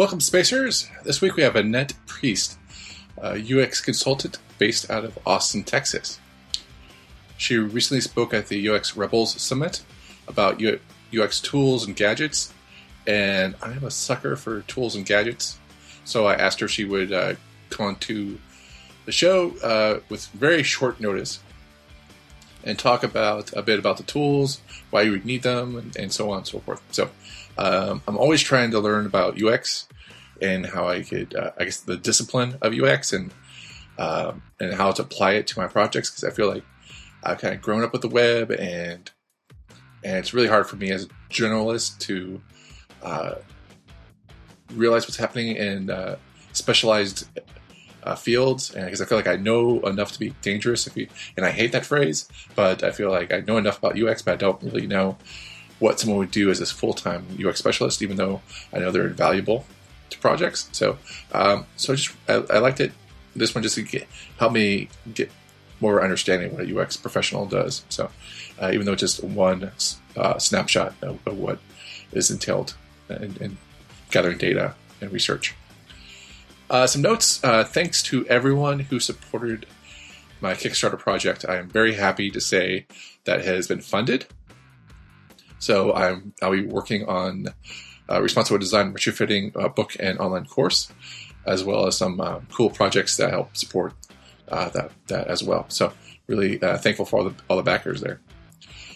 Welcome, Spacers. This week we have Annette Priest, a UX consultant based out of Austin, Texas. She recently spoke at the UX Rebels Summit about UX tools and gadgets, and I am a sucker for tools and gadgets. So I asked her if she would uh, come on to the show uh, with very short notice and talk about a bit about the tools, why you would need them, and, and so on and so forth. So um, I'm always trying to learn about UX and how I could, uh, I guess, the discipline of UX and um, and how to apply it to my projects because I feel like I've kind of grown up with the web and and it's really hard for me as a journalist to uh, realize what's happening in uh, specialized uh, fields, because I feel like I know enough to be dangerous. If you, and I hate that phrase, but I feel like I know enough about UX, but I don't really know what someone would do as a full time UX specialist, even though I know they're invaluable to projects. So, um, so I just I, I, liked it. This one just to get, help me get more understanding what a UX professional does. So, uh, even though it's just one uh, snapshot of, of, what is entailed in, in gathering data and research. Uh, some notes. Uh, thanks to everyone who supported my Kickstarter project. I am very happy to say that has been funded. So I'm I'll be working on uh, responsible design retrofitting uh, book and online course, as well as some uh, cool projects that help support uh, that that as well. So really thankful for all the all the backers there.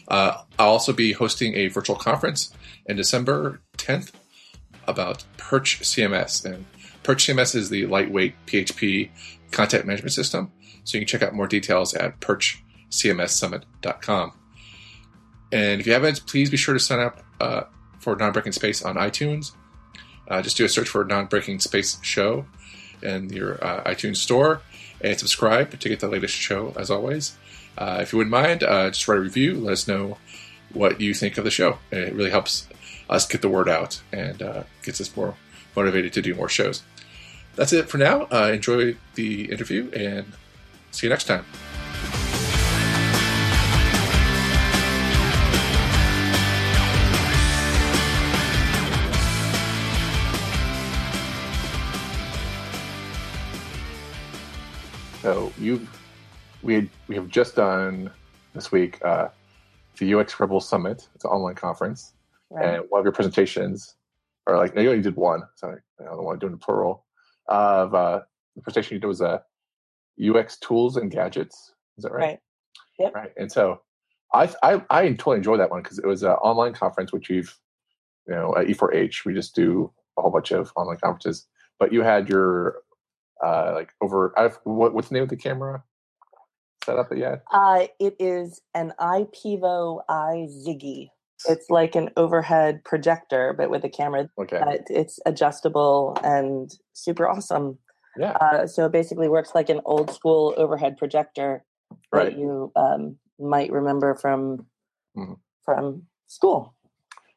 I'll also be hosting a virtual conference in December 10th about Perch CMS and Perch CMS is the lightweight PHP content management system. So you can check out more details at perchcmssummit.com. And if you haven't, please be sure to sign up uh, for Non Breaking Space on iTunes. Uh, just do a search for Non Breaking Space Show in your uh, iTunes store and subscribe to get the latest show as always. Uh, if you wouldn't mind, uh, just write a review. Let us know what you think of the show. It really helps us get the word out and uh, gets us more motivated to do more shows that's it for now. Enjoy the interview and see you next time. So you, we had, we have just done this week uh, the UX Rebel Summit. It's an online conference, right. and one of your presentations, or like no, you only did one. Sorry, I don't want to do it in plural of uh, the presentation you did was uh, UX tools and gadgets. Is that right? Right. Yep. Right. And so I I, I totally enjoyed that one because it was an online conference, which you've you know at E4H we just do a whole bunch of online conferences. But you had your uh, like over I've, what, what's the name of the camera setup that you had? Uh, it is an IPEVO i Ziggi. It's like an overhead projector, but with a camera. Okay. Uh, it's adjustable and super awesome. Yeah. Uh, so it basically works like an old school overhead projector right. that you um, might remember from mm-hmm. from school.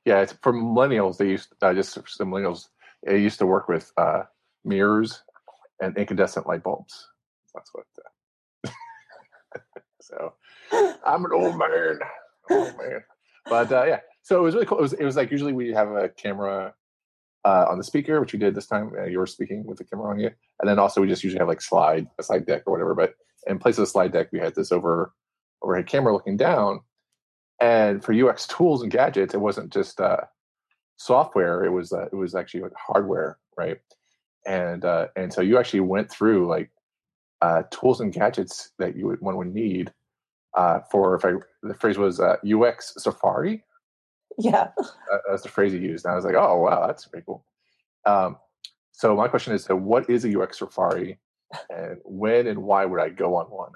Yeah, it's for millennials. They used uh, just for millennials. It used to work with uh, mirrors and incandescent light bulbs. That's what. Uh, so I'm an old man. Oh man. But uh, yeah, so it was really cool. It was, it was like usually we have a camera uh, on the speaker, which we did this time. Uh, you were speaking with the camera on you, and then also we just usually have like slide a slide deck or whatever. But in place of the slide deck, we had this over overhead camera looking down. And for UX tools and gadgets, it wasn't just uh, software; it was uh, it was actually like hardware, right? And uh, and so you actually went through like uh, tools and gadgets that you would one would need uh, for if I the phrase was uh, UX Safari. Yeah, uh, that's the phrase he used. And I was like, oh wow, that's pretty cool. Um, so my question is, what is a UX Safari, and when and why would I go on one?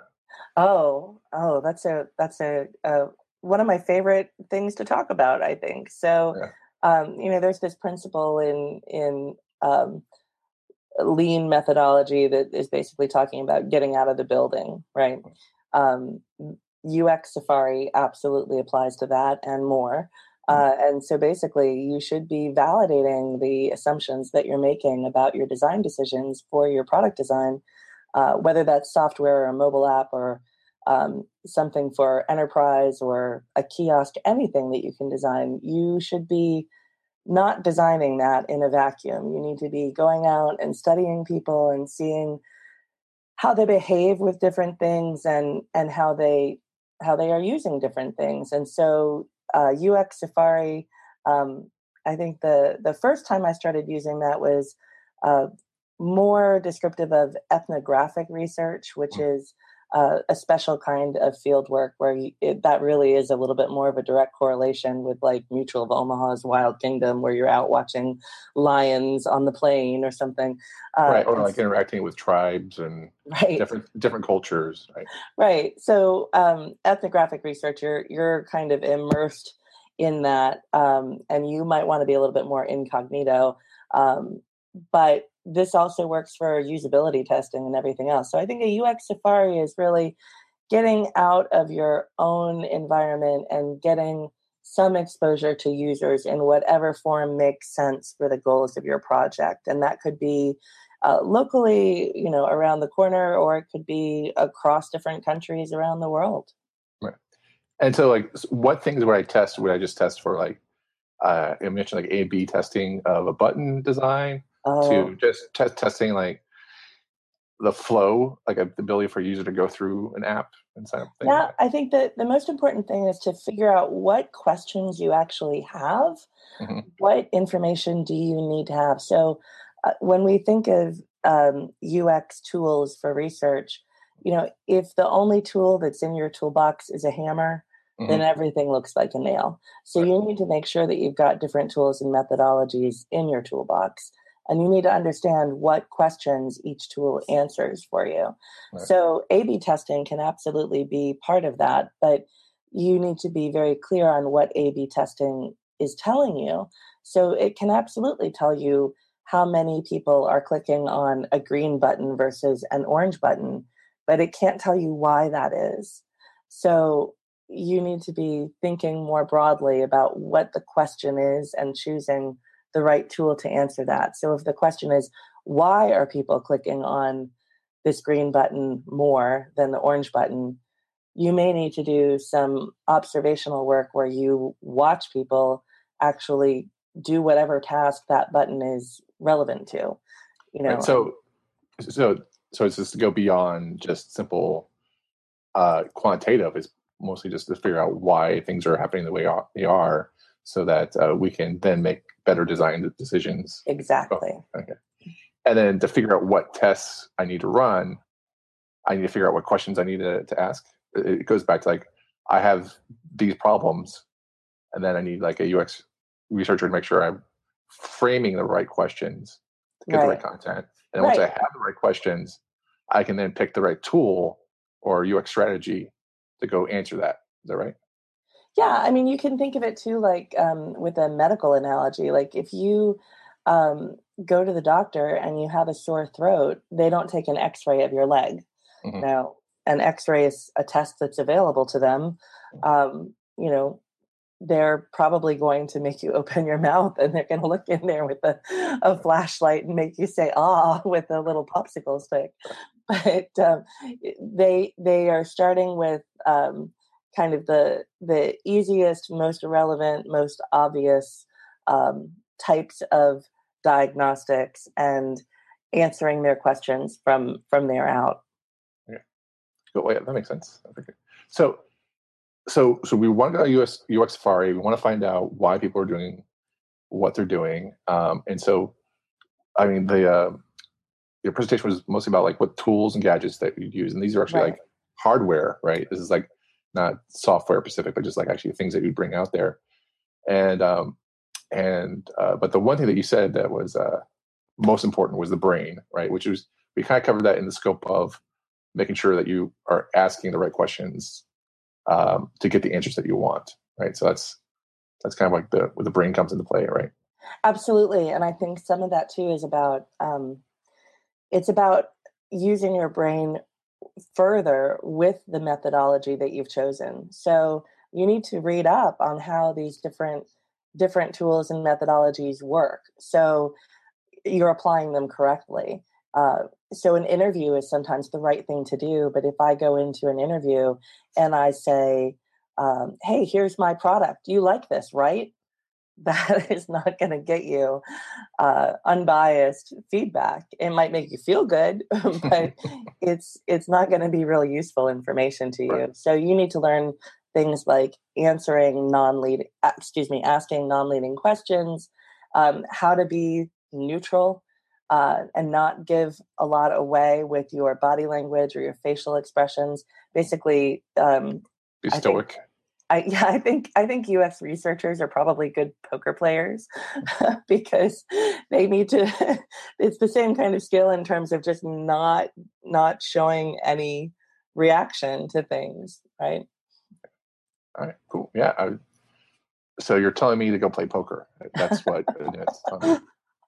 Oh, oh, that's a that's a, a one of my favorite things to talk about. I think so. Yeah. Um, you know, there's this principle in in um, lean methodology that is basically talking about getting out of the building, right? Um, UX Safari absolutely applies to that and more. Mm. Uh, and so basically, you should be validating the assumptions that you're making about your design decisions for your product design, uh, whether that's software or a mobile app or um, something for enterprise or a kiosk, anything that you can design. You should be not designing that in a vacuum. You need to be going out and studying people and seeing how they behave with different things and and how they how they are using different things. And so uh, UX Safari, um, I think the the first time I started using that was uh, more descriptive of ethnographic research, which mm. is uh, a special kind of field work where you, it, that really is a little bit more of a direct correlation with like Mutual of Omaha's Wild Kingdom, where you're out watching lions on the plain or something. Uh, right, or like interacting with tribes and right. different different cultures. Right. Right. So um, ethnographic research, you're you're kind of immersed in that, um, and you might want to be a little bit more incognito. Um, but this also works for usability testing and everything else. So I think a UX Safari is really getting out of your own environment and getting some exposure to users in whatever form makes sense for the goals of your project. And that could be uh, locally, you know, around the corner, or it could be across different countries around the world. Right. And so, like, what things would I test? Would I just test for like, uh, I mentioned like A/B testing of a button design, oh. to just test testing like the flow, like a, the ability for a user to go through an app and sign up. Yeah, I think that the most important thing is to figure out what questions you actually have. Mm-hmm. What information do you need to have? So, uh, when we think of um, UX tools for research, you know, if the only tool that's in your toolbox is a hammer, mm-hmm. then everything looks like a nail. So right. you need to make sure that you've got different tools and methodologies in your toolbox and you need to understand what questions each tool answers for you. Right. So, A B testing can absolutely be part of that, but you need to be very clear on what A B testing is telling you. So, it can absolutely tell you how many people are clicking on a green button versus an orange button, but it can't tell you why that is. So, you need to be thinking more broadly about what the question is and choosing the right tool to answer that. So if the question is, why are people clicking on this green button more than the orange button? You may need to do some observational work where you watch people actually do whatever task that button is relevant to. You know, right, so so so it's just to go beyond just simple uh, quantitative. It's mostly just to figure out why things are happening the way they are, so that uh, we can then make better design decisions. Exactly. Oh, okay. And then to figure out what tests I need to run, I need to figure out what questions I need to, to ask. It goes back to like, I have these problems, and then I need like a UX researcher to make sure I'm framing the right questions to get right. the right content. And right. once I have the right questions, I can then pick the right tool or UX strategy to go answer that. Is that right? Yeah, I mean, you can think of it too, like um, with a medical analogy. Like if you um, go to the doctor and you have a sore throat, they don't take an X-ray of your leg. Mm-hmm. Now, an X-ray is a test that's available to them. Mm-hmm. Um, you know, they're probably going to make you open your mouth and they're going to look in there with a, a flashlight and make you say ah with a little popsicle stick but um, they they are starting with um, kind of the the easiest, most relevant, most obvious um, types of diagnostics and answering their questions from from there out. Yeah, well, yeah that makes sense. So, so so we want to go US UX Safari. We want to find out why people are doing what they're doing, um, and so I mean the uh, your presentation was mostly about like what tools and gadgets that you use, and these are actually right. like hardware, right? This is like not software specific, but just like actually things that you bring out there. And um, and uh, but the one thing that you said that was uh, most important was the brain, right? Which was we kind of covered that in the scope of making sure that you are asking the right questions um, to get the answers that you want, right? So that's that's kind of like the where the brain comes into play, right? Absolutely, and I think some of that too is about um, it's about using your brain further with the methodology that you've chosen. So you need to read up on how these different different tools and methodologies work. So you're applying them correctly. Uh, so an interview is sometimes the right thing to do, but if I go into an interview and I say, um, "Hey, here's my product. You like this, right?" That is not going to get you uh, unbiased feedback. It might make you feel good, but it's it's not going to be really useful information to you. Right. So you need to learn things like answering non-leading, excuse me, asking non-leading questions, um, how to be neutral uh, and not give a lot away with your body language or your facial expressions. Basically, um, be stoic. I, yeah, I think I think UX researchers are probably good poker players because they need to. It's the same kind of skill in terms of just not not showing any reaction to things, right? All right, cool. Yeah. I, so you're telling me to go play poker? That's what it is. Um,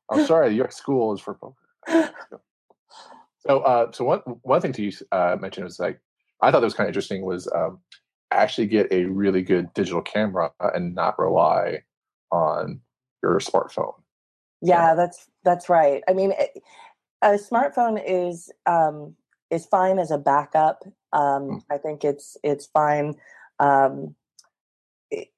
I'm sorry, your school is for poker. So, uh, so one one thing to you uh, mention is like I thought that was kind of interesting was um, actually get a really good digital camera and not rely on your smartphone. Yeah, that's that's right. I mean, a smartphone is um, is fine as a backup. Um, mm. I think it's it's fine. Um,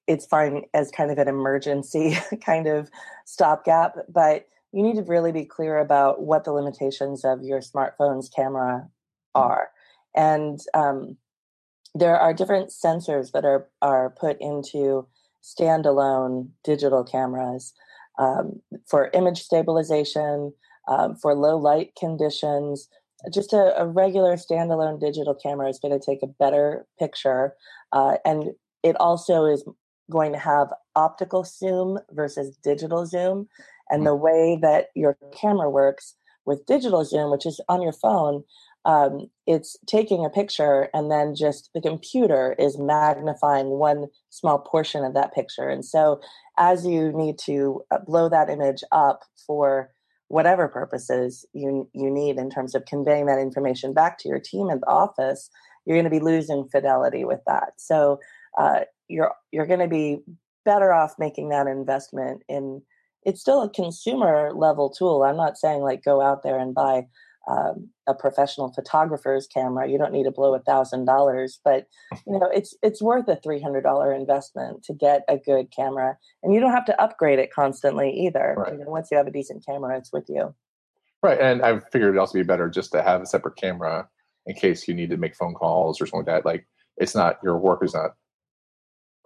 it's fine as kind of an emergency kind of stopgap, but you need to really be clear about what the limitations of your smartphone's camera mm. are. And um, there are different sensors that are, are put into standalone digital cameras um, for image stabilization, um, for low light conditions. Just a, a, regular standalone digital camera is going to take a better picture. Uh, and it also is going to have optical zoom versus digital zoom. And hmm. the way that your camera works with digital zoom, which is on your phone, um, it's taking a picture and then just the computer is magnifying one small portion of that picture. And so, as you need to uh, blow that image up for whatever purposes you you need in terms of conveying that information back to your team in the office, you're going to be losing fidelity with that. So uh, you're you're going to be better off making that investment in it's still a consumer level tool. I'm not saying like go out there and buy um, a professional photographer's camera. You don't need to blow a thousand dollars, but you know it's it's worth a three hundred dollar investment to get a good camera, and you don't have to upgrade it constantly either. Right. You know, once you have a decent camera, it's with you. Right, and I figured it'd also be better just to have a separate camera in case you need to make phone calls or something like that. Like it's not your work is not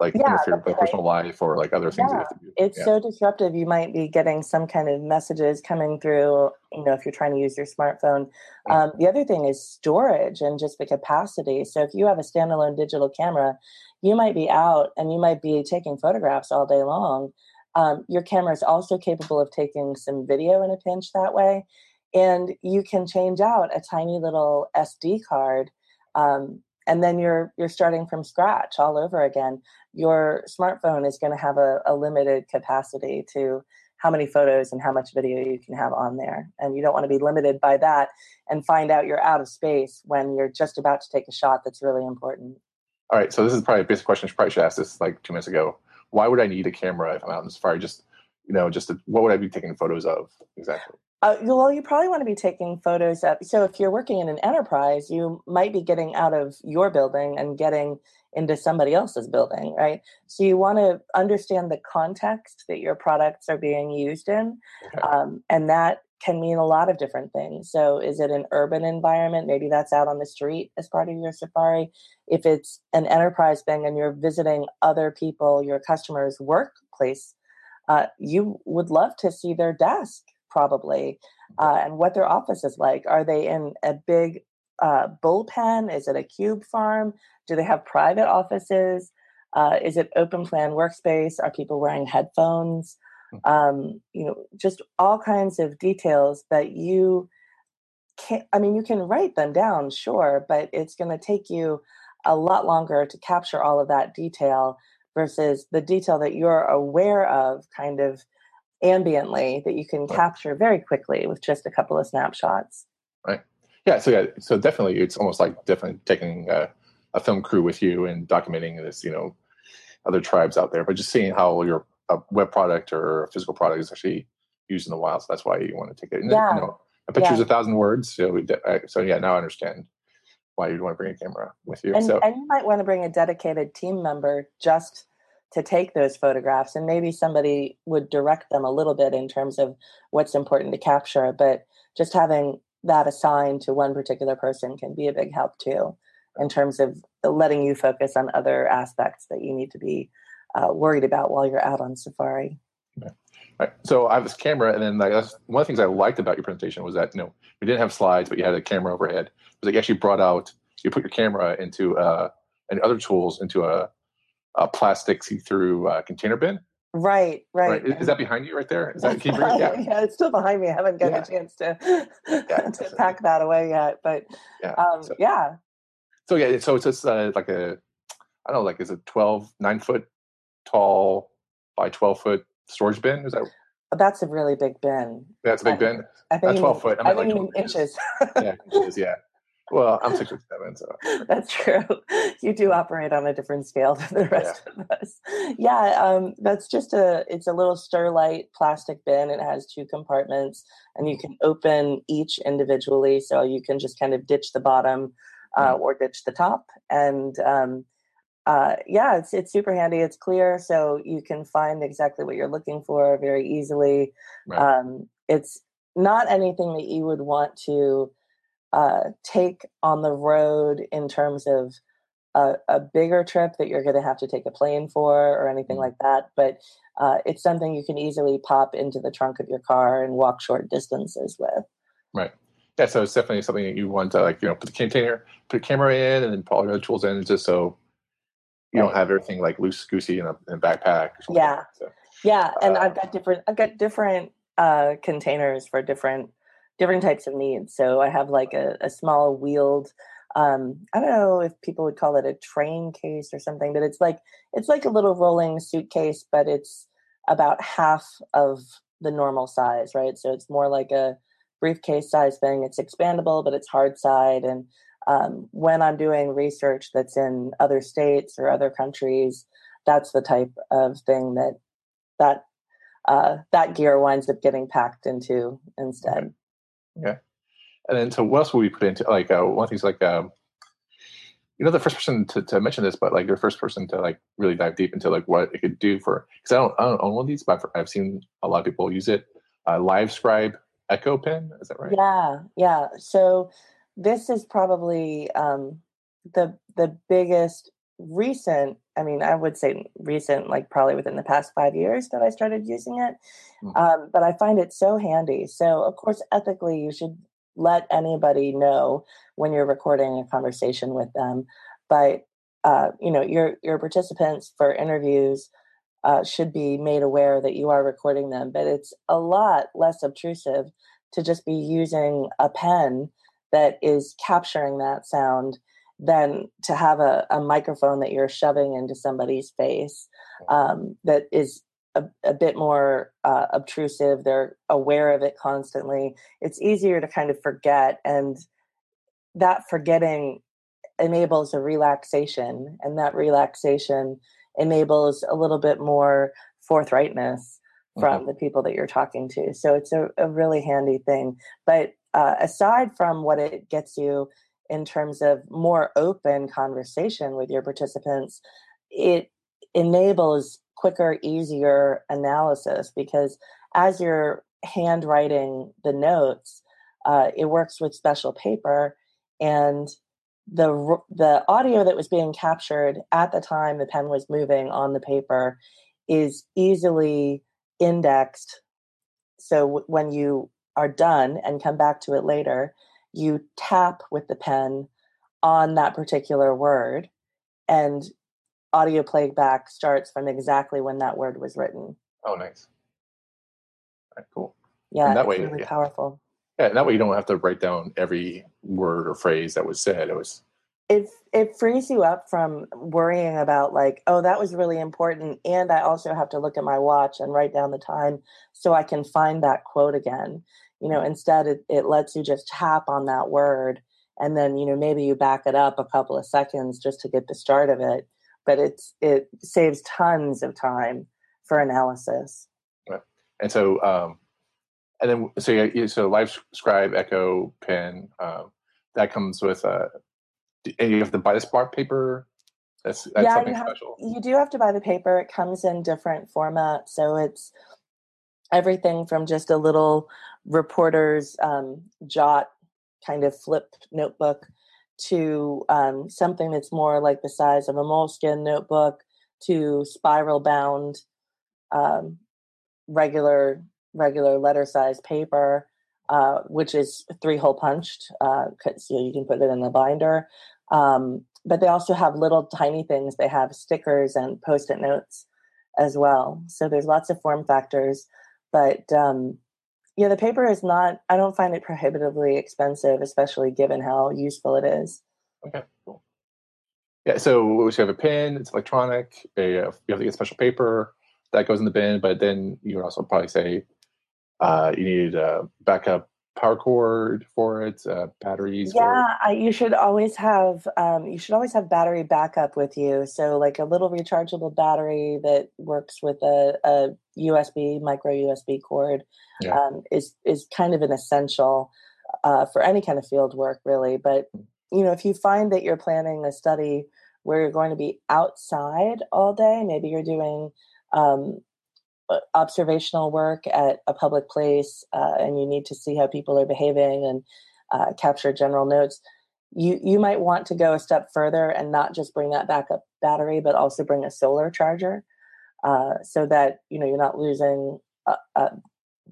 like yeah, interfere with personal life or like other things yeah. you have to do. It's yeah. so disruptive. You might be getting some kind of messages coming through, you know, if you're trying to use your smartphone. Um, the other thing is storage and just the capacity. So if you have a standalone digital camera, you might be out and you might be taking photographs all day long. Um, your camera is also capable of taking some video in a pinch that way. And you can change out a tiny little SD card um, and then you're you're starting from scratch all over again your smartphone is going to have a, a, limited capacity to how many photos and how much video you can have on there and you don't want to be limited by that and find out you're out of space when you're just about to take a shot that's really important. All right so this is probably a basic question probably should ask this like two minutes ago. Why would i need a camera if i'm out in the safari? Just you know just to, what would i be taking photos of exactly uh, well, you probably want to be taking photos of. So, if you're working in an enterprise, you might be getting out of your building and getting into somebody else's building, right? So, you want to understand the context that your products are being used in. Okay. Um, and that can mean a lot of different things. So, is it an urban environment? Maybe that's out on the street as part of your safari. If it's an enterprise thing and you're visiting other people, your customers' workplace, uh, you would love to see their desk probably, uh, and what their office is like. Are they in a big uh, bullpen? Is it a cube farm? Do they have private offices? Uh, is it open plan workspace? Are people wearing headphones? Hmm. Um, you know, just all kinds of details that you can't. I mean, you can write them down, sure, but it's going to take you a lot longer to capture all of that detail versus the detail that you're aware of, kind of ambiently that you can right. capture very quickly with just a couple of snapshots. Right. Yeah. So yeah. So definitely, it's almost like definitely taking a, a film crew with you and documenting this. You know, other tribes out there, but just seeing how your a web product or a physical product is actually used in the wild. So that's why you want to take it. And yeah. You know, a picture's yeah. a thousand words. So so yeah. Now I understand why you'd want to bring a camera with you. And, so and you might want to bring a dedicated team member just to take those photographs and maybe somebody would direct them a little bit in terms of what's important to capture but just having that assigned to one particular person can be a big help too in terms of letting you focus on other aspects that you need to be uh, worried about while you're out on safari okay. Right. So I have this camera, and then like that's one of the things I liked about your presentation was that you know we didn't have slides, but you had a camera overhead. It was like you actually brought out you put your camera into uh, and other tools into a a plastic see-through uh, container bin. Right, right. right. Is, that behind you right there? Is that can you yeah. yeah, it's still behind me. I haven't gotten yeah. a chance to, yeah. to pack that away yet, but yeah. Um, so, yeah. So yeah, so it's just uh, like a, I don't know, like is it 12, nine foot tall by 12 foot storage bin? Is that? That's a really big bin. That's a big I, bin. I think Not 12 foot. I, I think like inches. yeah, inches, yeah. Well, I'm six foot seven, so that's true. You do operate on a different scale than the rest yeah. of us. Yeah, um, that's just a. It's a little Sterlite plastic bin. It has two compartments, and you can open each individually. So you can just kind of ditch the bottom uh, mm. or ditch the top, and um, uh, yeah, it's it's super handy. It's clear, so you can find exactly what you're looking for very easily. Right. Um, it's not anything that you would want to uh, take on the road in terms of a, a bigger trip that you're going to have to take a plane for or anything mm-hmm. like that. But uh, it's something you can easily pop into the trunk of your car and walk short distances with. Right. Yeah. So it's definitely something that you want to like, you know, put the container, put a camera in, and then put all your other tools in, just so you right. don't have everything like loose goosey in a, in a backpack. yeah. Like so, yeah. And uh, I've got different. I've got different uh, containers for different different types of needs. So I have like a, a small wheeled um i don't know if people would call it a train case or something but it's like it's like a little rolling suitcase but it's about half of the normal size right? So it's more like a briefcase size thing. It's expandable but it's hard side and um, when i'm doing research that's in other states or other countries that's the type of thing that that uh, that gear winds up getting packed into instead Okay. And then, so what else will we put into like uh, one thing's like um, you know the first person to, to mention this, but like the first person to like really dive deep into like what it could do for because I don't I don't own one of these, but I've seen a lot of people use it. Uh, Livescribe Echo Pen, is that right? Yeah, yeah. So this is probably um, the the biggest recent i mean i would say recent like probably within the past five years that i started using it mm-hmm. um, but i find it so handy so of course ethically you should let anybody know when you're recording a conversation with them but uh, you know your your participants for interviews uh, should be made aware that you are recording them but it's a lot less obtrusive to just be using a pen that is capturing that sound than to have a, a microphone that you're shoving into somebody's face um, that is a, a bit more uh, obtrusive. They're aware of it constantly. It's easier to kind of forget, and that forgetting enables a relaxation, and that relaxation enables a little bit more forthrightness from mm-hmm. the people that you're talking to. So it's a, a really handy thing. But uh, aside from what it gets you in terms of more open conversation with your participants, it enables quicker, easier analysis because as you're handwriting the notes, uh, it works with special paper and the the audio that was being captured at the time the pen was moving on the paper is easily indexed. So w- when you are done and come back to it later you tap with the pen on that particular word and audio playback starts from exactly when that word was written. Oh, nice. Right, cool. Yeah, and that way, really yeah. powerful. Yeah, and that way you don't have to write down every word or phrase that was said. It was it it frees you up from worrying about like, oh, that was really important, and I also have to look at my watch and write down the time so I can find that quote again you know instead it, it lets you just tap on that word and then you know maybe you back it up a couple of seconds just to get the start of it but it's it saves tons of time for analysis right. and so um and then so yeah so live scribe echo pen um, that comes with uh and you have to buy the smart paper That's, that's yeah, something you have, special. You do have to buy the paper. It comes in different formats, so it's everything from just a little reporter's um, jot kind of flip notebook to um, something that's more like the size of a Moleskine notebook to spiral bound um, regular regular letter size paper uh, which is three hole punched uh, you, you, can put it in a binder. Um, but they also have little tiny things. They have stickers and post-it notes as well. So there's lots of form factors. But um, yeah, the paper is not. I don't find it prohibitively expensive, especially given how useful it is. Okay, cool. Yeah, so we have a pin, It's electronic. A, you have to get special paper that goes in the bin, but then you would also probably say uh, you need a backup power cord for it, uh, batteries. Yeah, I, you should always have um, you should always have battery backup with you. So like a little rechargeable battery that works with a, a USB micro USB cord yeah. um, is is kind of an essential uh, for any kind of field work, really. But hmm. you know, if you find that you're planning a study where you're going to be outside all day, maybe you're doing um, observational work at a public place uh, and you need to see how people are behaving and uh, capture general notes you you might want to go a step further and not just bring that backup battery but also bring a solar charger uh, so that you know you're not losing uh, uh,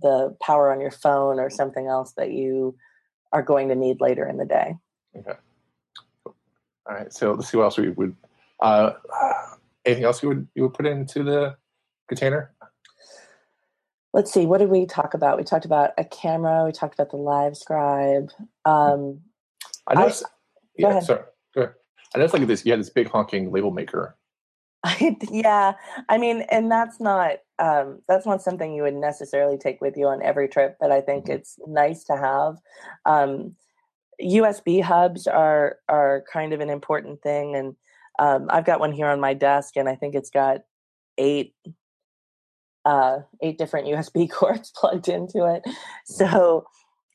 the power on your phone or something else that you are going to need later in the day. Okay. All right so let's see what else we would anything else you would you would put into the container let's see, what did we talk about? We talked about a camera. We talked about the Livescribe. Um, I noticed. I, yeah, ahead. sorry. Go ahead. I noticed like this. You had this big honking label maker. yeah, I mean, and that's not um, that's not something you would necessarily take with you on every trip, but I think mm-hmm. it's nice to have. Um, USB hubs are are kind of an important thing, and um, I've got one here on my desk, and I think it's got eight uh, eight different USB cords plugged into it. So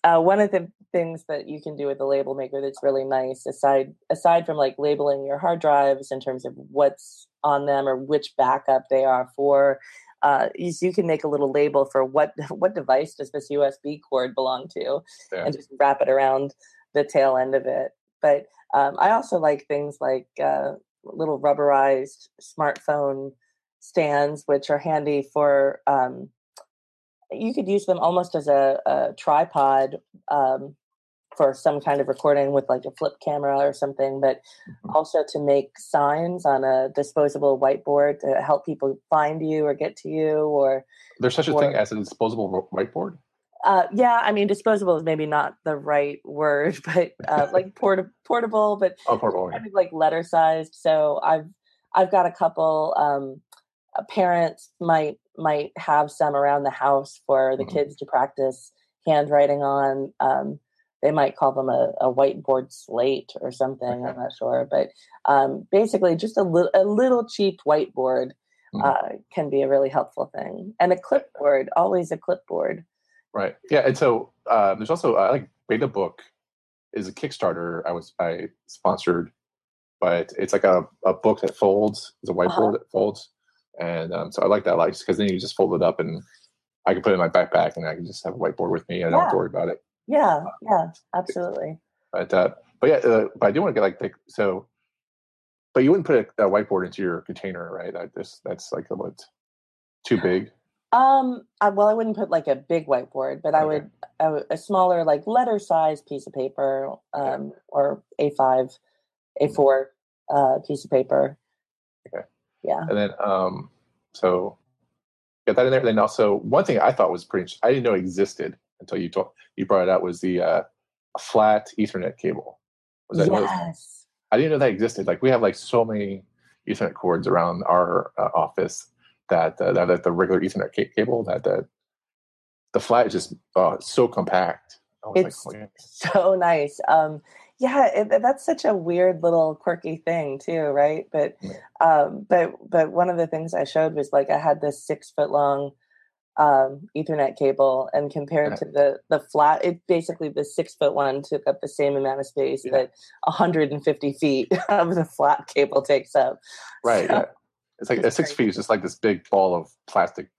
uh, one of the things that you can do with the label maker that's really nice, aside aside from like labeling your hard drives in terms of what's on them or which backup they are for, uh, is you can make a little label for what what device does this USB cord belong to, yeah. and just wrap it around the tail end of it. But um, I also like things like uh, little rubberized smartphone stands, which are handy for. Um, you could use them almost as a, a tripod um, for some kind of recording with like a flip camera or something, but mm-hmm. also to make signs on a disposable whiteboard to help people find you or get to you. Or there's such a or, thing as a disposable whiteboard. Uh, yeah, I mean, disposable is maybe not the right word, but uh, like port- portable, but oh, portable, kind of like letter sized. So I've I've got a couple um, parents might might have some around the house for the mm-hmm. kids to practice handwriting on. Um, they might call them a, a whiteboard slate or something. Okay. I'm not sure, but um, basically, just a little a little cheap whiteboard mm-hmm. uh, can be a really helpful thing, and a clipboard, always a clipboard. Right. Yeah, and so uh, there's also uh, like Beta Book is a Kickstarter I was I sponsored, but it's like a, a book that folds. It's a whiteboard uh-huh. that folds, and um, so I like that light because then you just fold it up and I can put it in my backpack and I can just have a whiteboard with me and I don't have to worry about it. Yeah, yeah, absolutely. But uh, but yeah, uh, but I do want to get like pick, so. But you wouldn't put a, a, whiteboard into your container, right? That this that's like a bit too big. Um. I, well, I wouldn't put like a big whiteboard, but I, would, I would a smaller like letter size piece of paper, um, okay. or A five, A four, uh, piece of paper. Okay. Yeah. And then, um, so get that in there. And then also, one thing I thought was pretty, I didn't know existed until you talked, you brought it out was the uh, flat Ethernet cable. Was that yes. I didn't know that existed. Like we have like so many Ethernet cords around our uh, office that, uh, that, that the regular Ethernet ca- cable that the the flat is just uh, so compact. It's like, oh, yeah. so nice. Um, yeah it, that's such a weird little quirky thing too right but um but but one of the things i showed was like i had this six foot long um, Ethernet cable, and compared to the the flat, it basically the six foot one took up the same amount of space yeah. that 150 feet of the flat cable takes up. Right. So, yeah. It's like it's six feet is just like this big ball of plastic.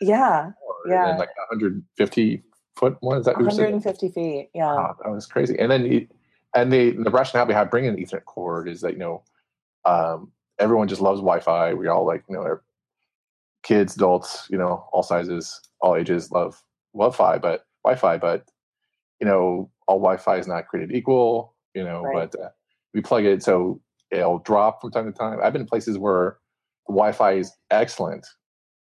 Yeah. Yeah. And like 150 foot one. Is that 150 feet? Yeah. Oh, that was crazy. And then and the the rationale behind bringing an Ethernet cord is that you know um, everyone just loves Wi-Fi. We all like you know kids, adults, you know, all sizes, all ages love Wi-Fi, but Wi-Fi, but you know, all Wi-Fi is not created equal. You know, right. but uh, we plug it so it'll drop from time to time. I've been in places where the Wi-Fi is excellent,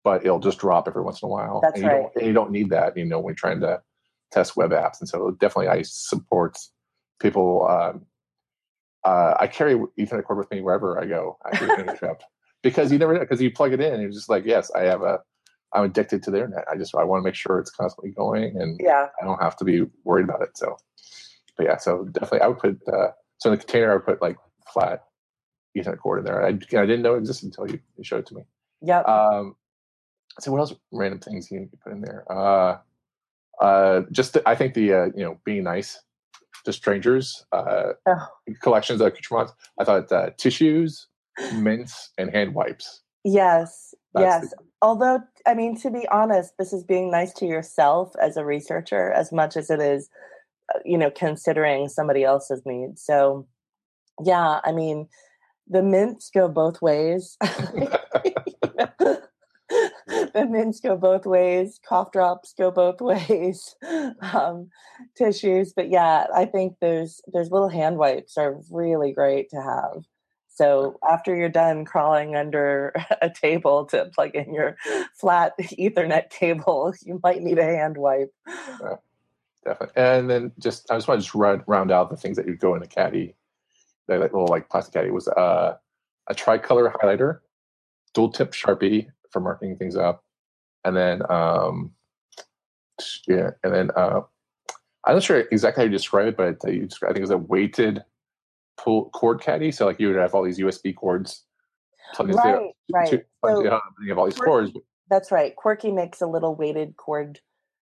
but it'll just drop every once in a while. That's and you right. Don't, and you don't need that, you know, when you're trying to test web apps. And so definitely I support people. Um, uh, I carry Ethernet cord with me wherever I go. Actually, because you never because you plug it in and you're just like, yes, I have a. I'm addicted to the internet. I just I want to make sure it's constantly going, and yeah, I don't have to be worried about it. So, but yeah, so definitely I would put uh, so in the container I would put like flat Ethernet cord in there. I, I didn't know it existed until you, you showed it to me. Yeah. Um, so what else? Random things you put in there. Uh, uh, just the, I think the uh, you know being nice to strangers. Uh, oh. Collections of accoutrements. I thought uh, tissues, mints, and hand wipes. Yes. That's yes. The, Although, I mean, to be honest, this is being nice to yourself as a researcher as much as it is, uh, you know, considering somebody else's needs. So, yeah, I mean, the mints go both ways. mints go both ways. Cough drops go both ways. Um, tissues, but yeah, I think those those little hand wipes are really great to have. So after you're done crawling under a table to plug in your flat Ethernet cable, you might need a hand wipe. Yeah, definitely. And then just I just want to just round, round out the things that you go in a caddy, that little like plastic caddy was uh, a tricolor highlighter, dual tip sharpie for marking things up, and then um, yeah, and then uh, I'm not sure exactly how you describe it, but you describe, I think it was a weighted pull cord caddy. So like you would have all these USB cords plugged right, right. To, so, you have all these cords. That's right. Quirky makes a little weighted cord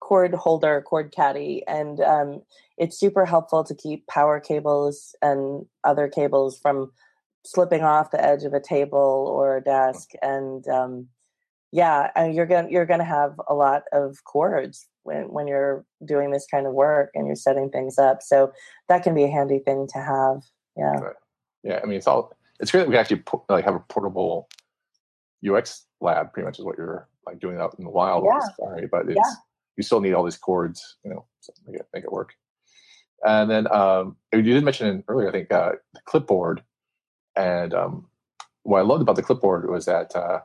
cord holder, cord caddy, and um, it's super helpful to keep power cables and other cables from slipping off the edge of a table or a desk. And um, yeah, and you're gonna you're gonna have a lot of cords when when you're doing this kind of work and you're setting things up. So that can be a handy thing to have. Yeah. Right. Yeah. I mean, it's all, it's great that we actually like have a portable UX lab pretty much is what you're like doing out in the wild yeah. Sorry, but it's, yeah. you still need all these cords, you know, to make it, make it work. And then um, you did mention earlier, I think, uh, the clipboard. And um, what I loved about the clipboard was that uh,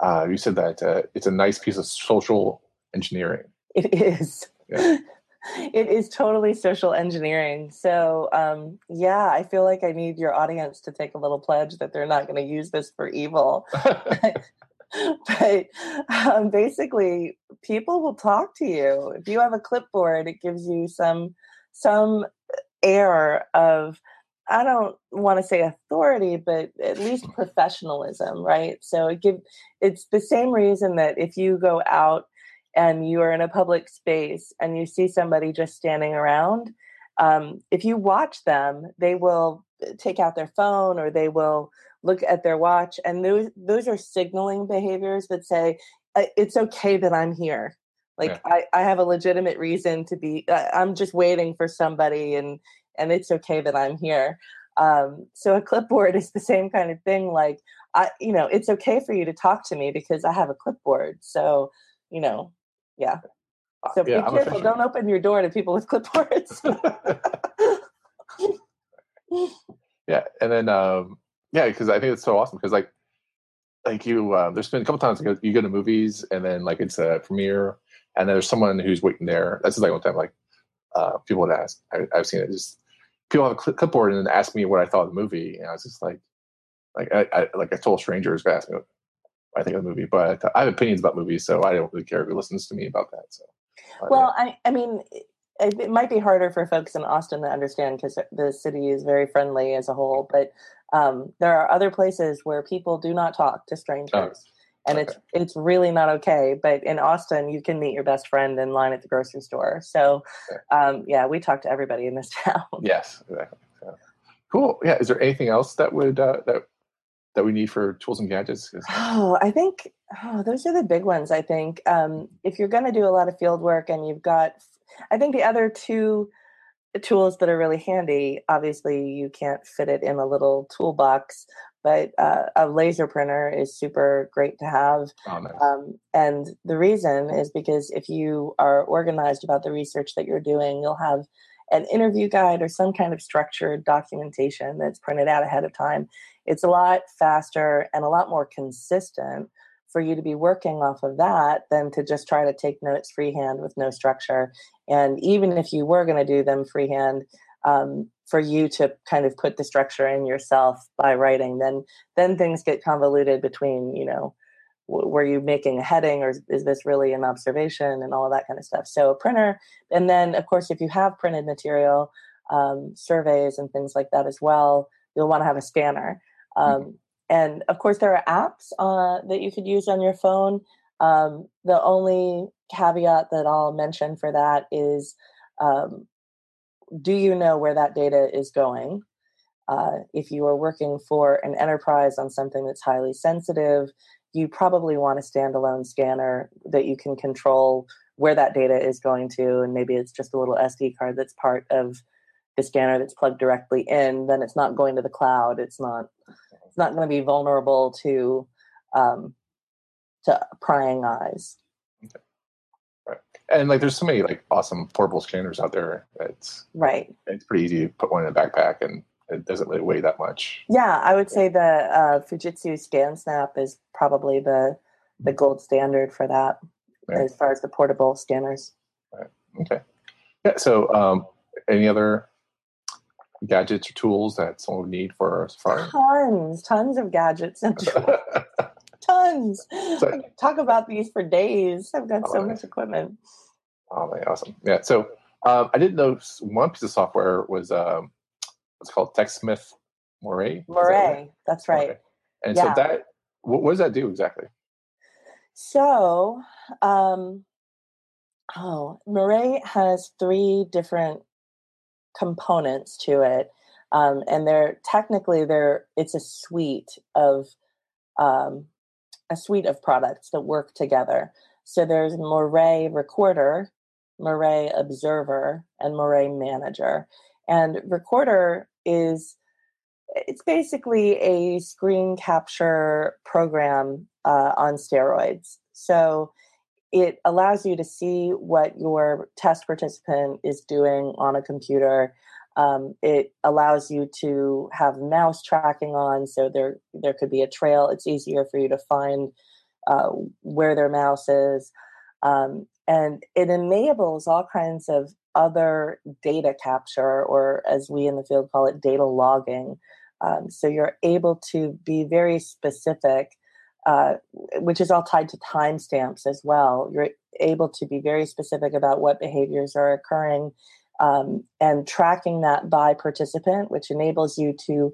uh, you said that uh, it's a nice piece of social engineering. It is. Yeah. it is totally social engineering. So, um, yeah, I feel like I need your audience to take a little pledge that they're not going to use this for evil. but um, basically, people will talk to you. If you have a clipboard, it gives you some some air of I don't want to say authority, but at least professionalism, right? So it give it's the same reason that if you go out and you are in a public space and you see somebody just standing around, um, if you watch them, they will uh, take out their phone or they will look at their watch, and those those are signaling behaviors that say uh, it's okay that I'm here. Like yeah. I, I have a legitimate reason to be. Uh, I'm just waiting for somebody, and and it's okay that I'm here. Um, so a clipboard is the same kind of thing. Like I, you know, it's okay for you to talk to me because I have a clipboard. So you know, yeah. Uh, so yeah, be careful. Don't open your door to people with clipboards. yeah, and then um, yeah, because I think it's so awesome because like like you, uh, there's been a couple times you go, you go to movies and then like it's a premiere and there's someone who's waiting there. That's like one time like uh, people would ask. I, have seen it. Just people have a clipboard and then ask me what I thought of the movie, and I was just like, like I, I like I told strangers ask me what I think of the movie, but I have opinions about movies, so I don't really care who listens to me about that. So, well. I, I mean, it, it, might be harder for folks in Austin to understand because the city is very friendly as a whole, but um, there are other places where people do not talk to strangers. Oh. And okay. it's it's really not okay. But in Austin, you can meet your best friend in line at the grocery store. So, um, yeah, we talk to everybody in this town. Yes, exactly. So, cool. Yeah. Is there anything else that would uh, that that we need for tools and gadgets? Oh, I think oh, those are the big ones. I think um, if you're going to do a lot of field work and you've got, I think the other two tools that are really handy. Obviously, you can't fit it in a little toolbox, but uh, a laser printer is super great to have. Oh, nice. um, and the reason is because if you are organized about the research that you're doing, you'll have an interview guide or some kind of structured documentation that's printed out ahead of time. It's a lot faster and a lot more consistent for you to be working off of that than to just try to take notes freehand with no structure. And even if you were going to do them freehand, um, for you to kind of put the structure in yourself by writing then then things get convoluted between you know were you making a heading or is this really an observation and all of that kind of stuff so a printer and then of course if you have printed material um, surveys and things like that as well you'll want to have a scanner um, mm-hmm. And of course there are apps uh, that you could use on your phone um, the only caveat that i'll mention for that is um, do you know where that data is going? Uh, if you are working for an enterprise on something that's highly sensitive, you probably want a standalone scanner that you can control where that data is going to, and maybe it's just a little SD card that's part of the scanner that's plugged directly in. Then it's not going to the cloud. It's not. It's not going to be vulnerable to um, to prying eyes. Okay Right. and like there's so many like awesome portable scanners out there. It's right. It's pretty easy to put one in a backpack, and it doesn't really weigh that much. Yeah, I would say the uh, Fujitsu ScanSnap is probably the the gold standard for that right. as far as the portable scanners. Right. Okay. Yeah. So, um, any other gadgets or tools that someone would need for Safari? Tons, tons of gadgets and tools. tons. So, talk about these for days. I've got so much equipment. Oh, man, awesome. Yeah. So um, I didn't know one piece of software was um, what's called TechSmith Morae. Morae, that that's right. And yeah. so that, what, what, does that do exactly? So, um, oh, Morae has three different components to it. Um, and they're technically they're it's a suite of um, a suite of products that work together. So there's Morae Recorder, Morae Observer, and Morae Manager. And Recorder is it's basically a screen capture program uh, on steroids. So it allows you to see what your test participant is doing on a computer. Um, it allows you to have mouse tracking on, so there there could be a trail. It's easier for you to find uh, where their mouse is. Um, and it enables all kinds of other data capture, or as we in the field call it, data logging. Um, so you're able to be very specific, uh, which is all tied to timestamps as well. You're able to be very specific about what behaviors are occurring um, and tracking that by participant, which enables you to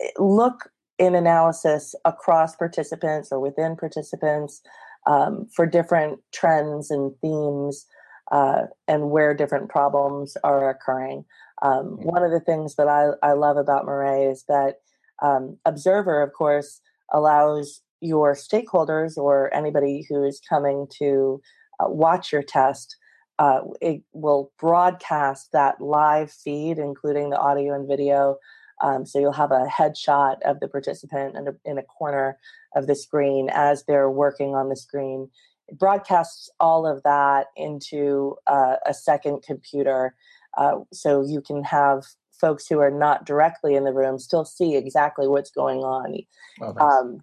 eh, look in analysis across participants or within participants um, for different trends and themes uh, and where different problems are occurring. Um, one of the things that I, I love about Morae is that um, Observer, of course, allows your stakeholders or anybody who is coming to uh, watch your test. Uh, it will broadcast that live feed, including the audio and video, um, so you'll have a headshot of the participant in a, in a corner of the screen as they're working on the screen. It broadcasts all of that into uh, a second computer uh, so you can have folks who are not directly in the room still see exactly what's going on. Oh, nice. um,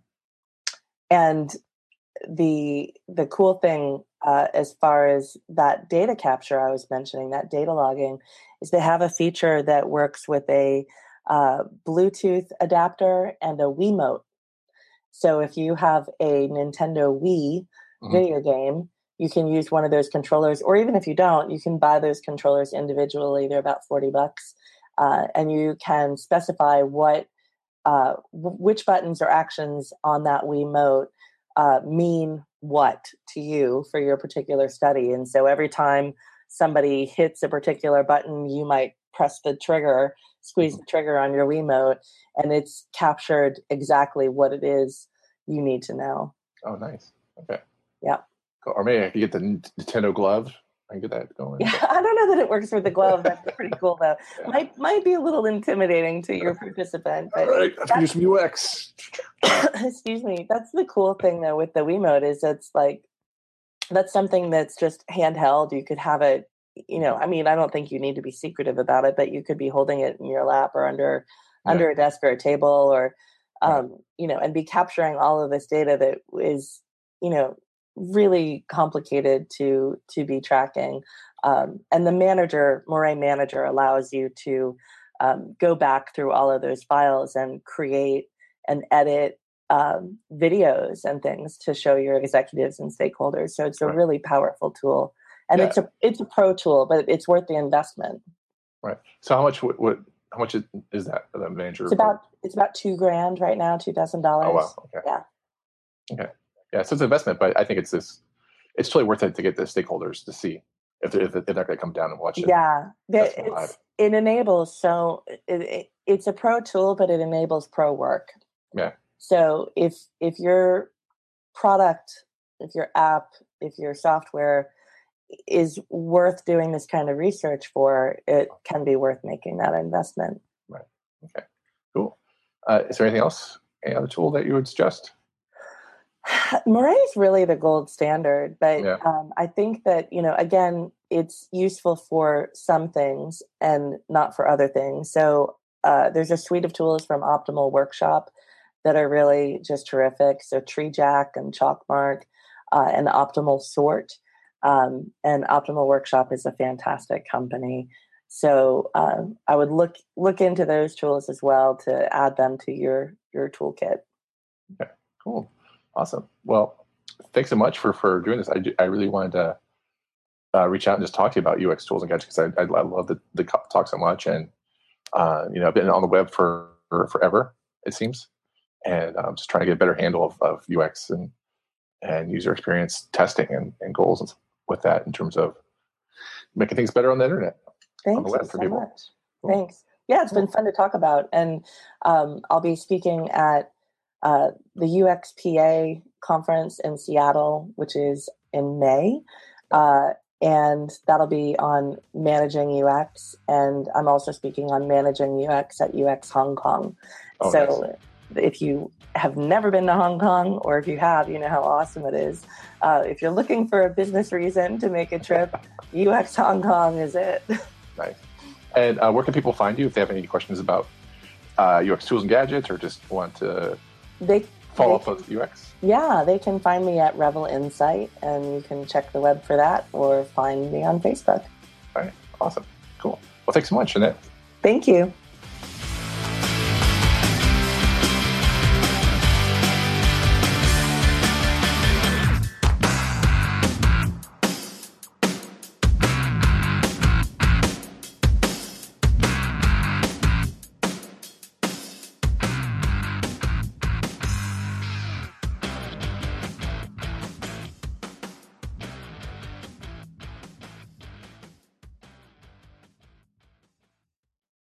and the the cool thing uh, as far as that data capture I was mentioning, that data logging, is they have a feature that works with a uh, Bluetooth adapter and a Wiimote. So if you have a Nintendo Wii mm-hmm. video game, you can use one of those controllers, or even if you don't, you can buy those controllers individually. They're about forty bucks, uh, and you can specify what, uh, w- which buttons or actions on that Wiimote uh, mean what to you for your particular study. And so every time somebody hits a particular button, you might press the trigger, squeeze the trigger on your Wiimote, and it's captured exactly what it is you need to know. Oh, nice. Okay. Yeah. Or maybe I could get the Nintendo glove I get that going. Yeah, I don't know that it works with the glove. That's pretty cool, though. Yeah. Might might be a little intimidating to your participant. But All right, I have to UX. excuse me. That's the cool thing, though, with the Wiimote is it's like that's something that's just handheld. You could have it. You know, I mean, I don't think you need to be secretive about it, but you could be holding it in your lap or under yeah. under a desk or a table, or um, you know, and be capturing all of this data that is, you know, really complicated to to be tracking. Um, and the manager, Morae Manager, allows you to um, go back through all of those files and create and edit um, videos and things to show your executives and stakeholders. So it's a right. really powerful tool, and yeah. it's a it's a pro tool, but it's worth the investment. Right. So how much would, how much is, is that the manager? It's about it's about two grand right now, two thousand dollars. Oh wow. Okay. Yeah. Okay yeah, so it's an investment, but I think it's this. It's totally worth it to get the stakeholders to see if they're, if they're not going to come down and watch it. Yeah, it enables so it, it, it's a pro tool, but it enables pro work. Yeah. So if if your product, if your app, if your software is worth doing this kind of research for, it can be worth making that investment. Right. Okay. Cool. Uh, is there anything else? Any other tool that you would suggest? Morae is really the gold standard, but yeah. um, I think that you know, again, it's useful for some things and not for other things. So uh, there's a suite of tools from Optimal Workshop that are really just terrific. So TreeJack and Chalkmark uh, and Optimal Sort, um, and Optimal Workshop is a fantastic company. So uh, I would look look into those tools as well to add them to your your toolkit. Okay, cool. Awesome. Well, thanks so much for for doing this. I, I really wanted to uh, reach out and just talk to you about UX tools and gadgets because I, I, I, love the, the talk so much. And, uh, you know, I've been on the web for, for forever, it seems. And I'm just trying to get a better handle of, of UX and, and user experience testing and, and goals with that in terms of making things better on the internet. Thanks on the web for so people. much. Cool. Thanks. Yeah, it's been fun to talk about. And um, I'll be speaking at uh, the UXPA conference in Seattle, which is in May. Uh, and that'll be on managing UX. And I'm also speaking on managing UX at UX Hong Kong. Oh, so nice. if you have never been to Hong Kong, or if you have, you know how awesome it is. Uh, if you're looking for a business reason to make a trip, UX Hong Kong is it. Nice. And uh, where can people find you if they have any questions about uh, UX tools and gadgets or just want to they follow they, up with UX? Yeah, they can find me at Revel Insight, and you can check the web for that, or find me on Facebook. All right, awesome, cool. Well, thanks so much, Annette. Thank you.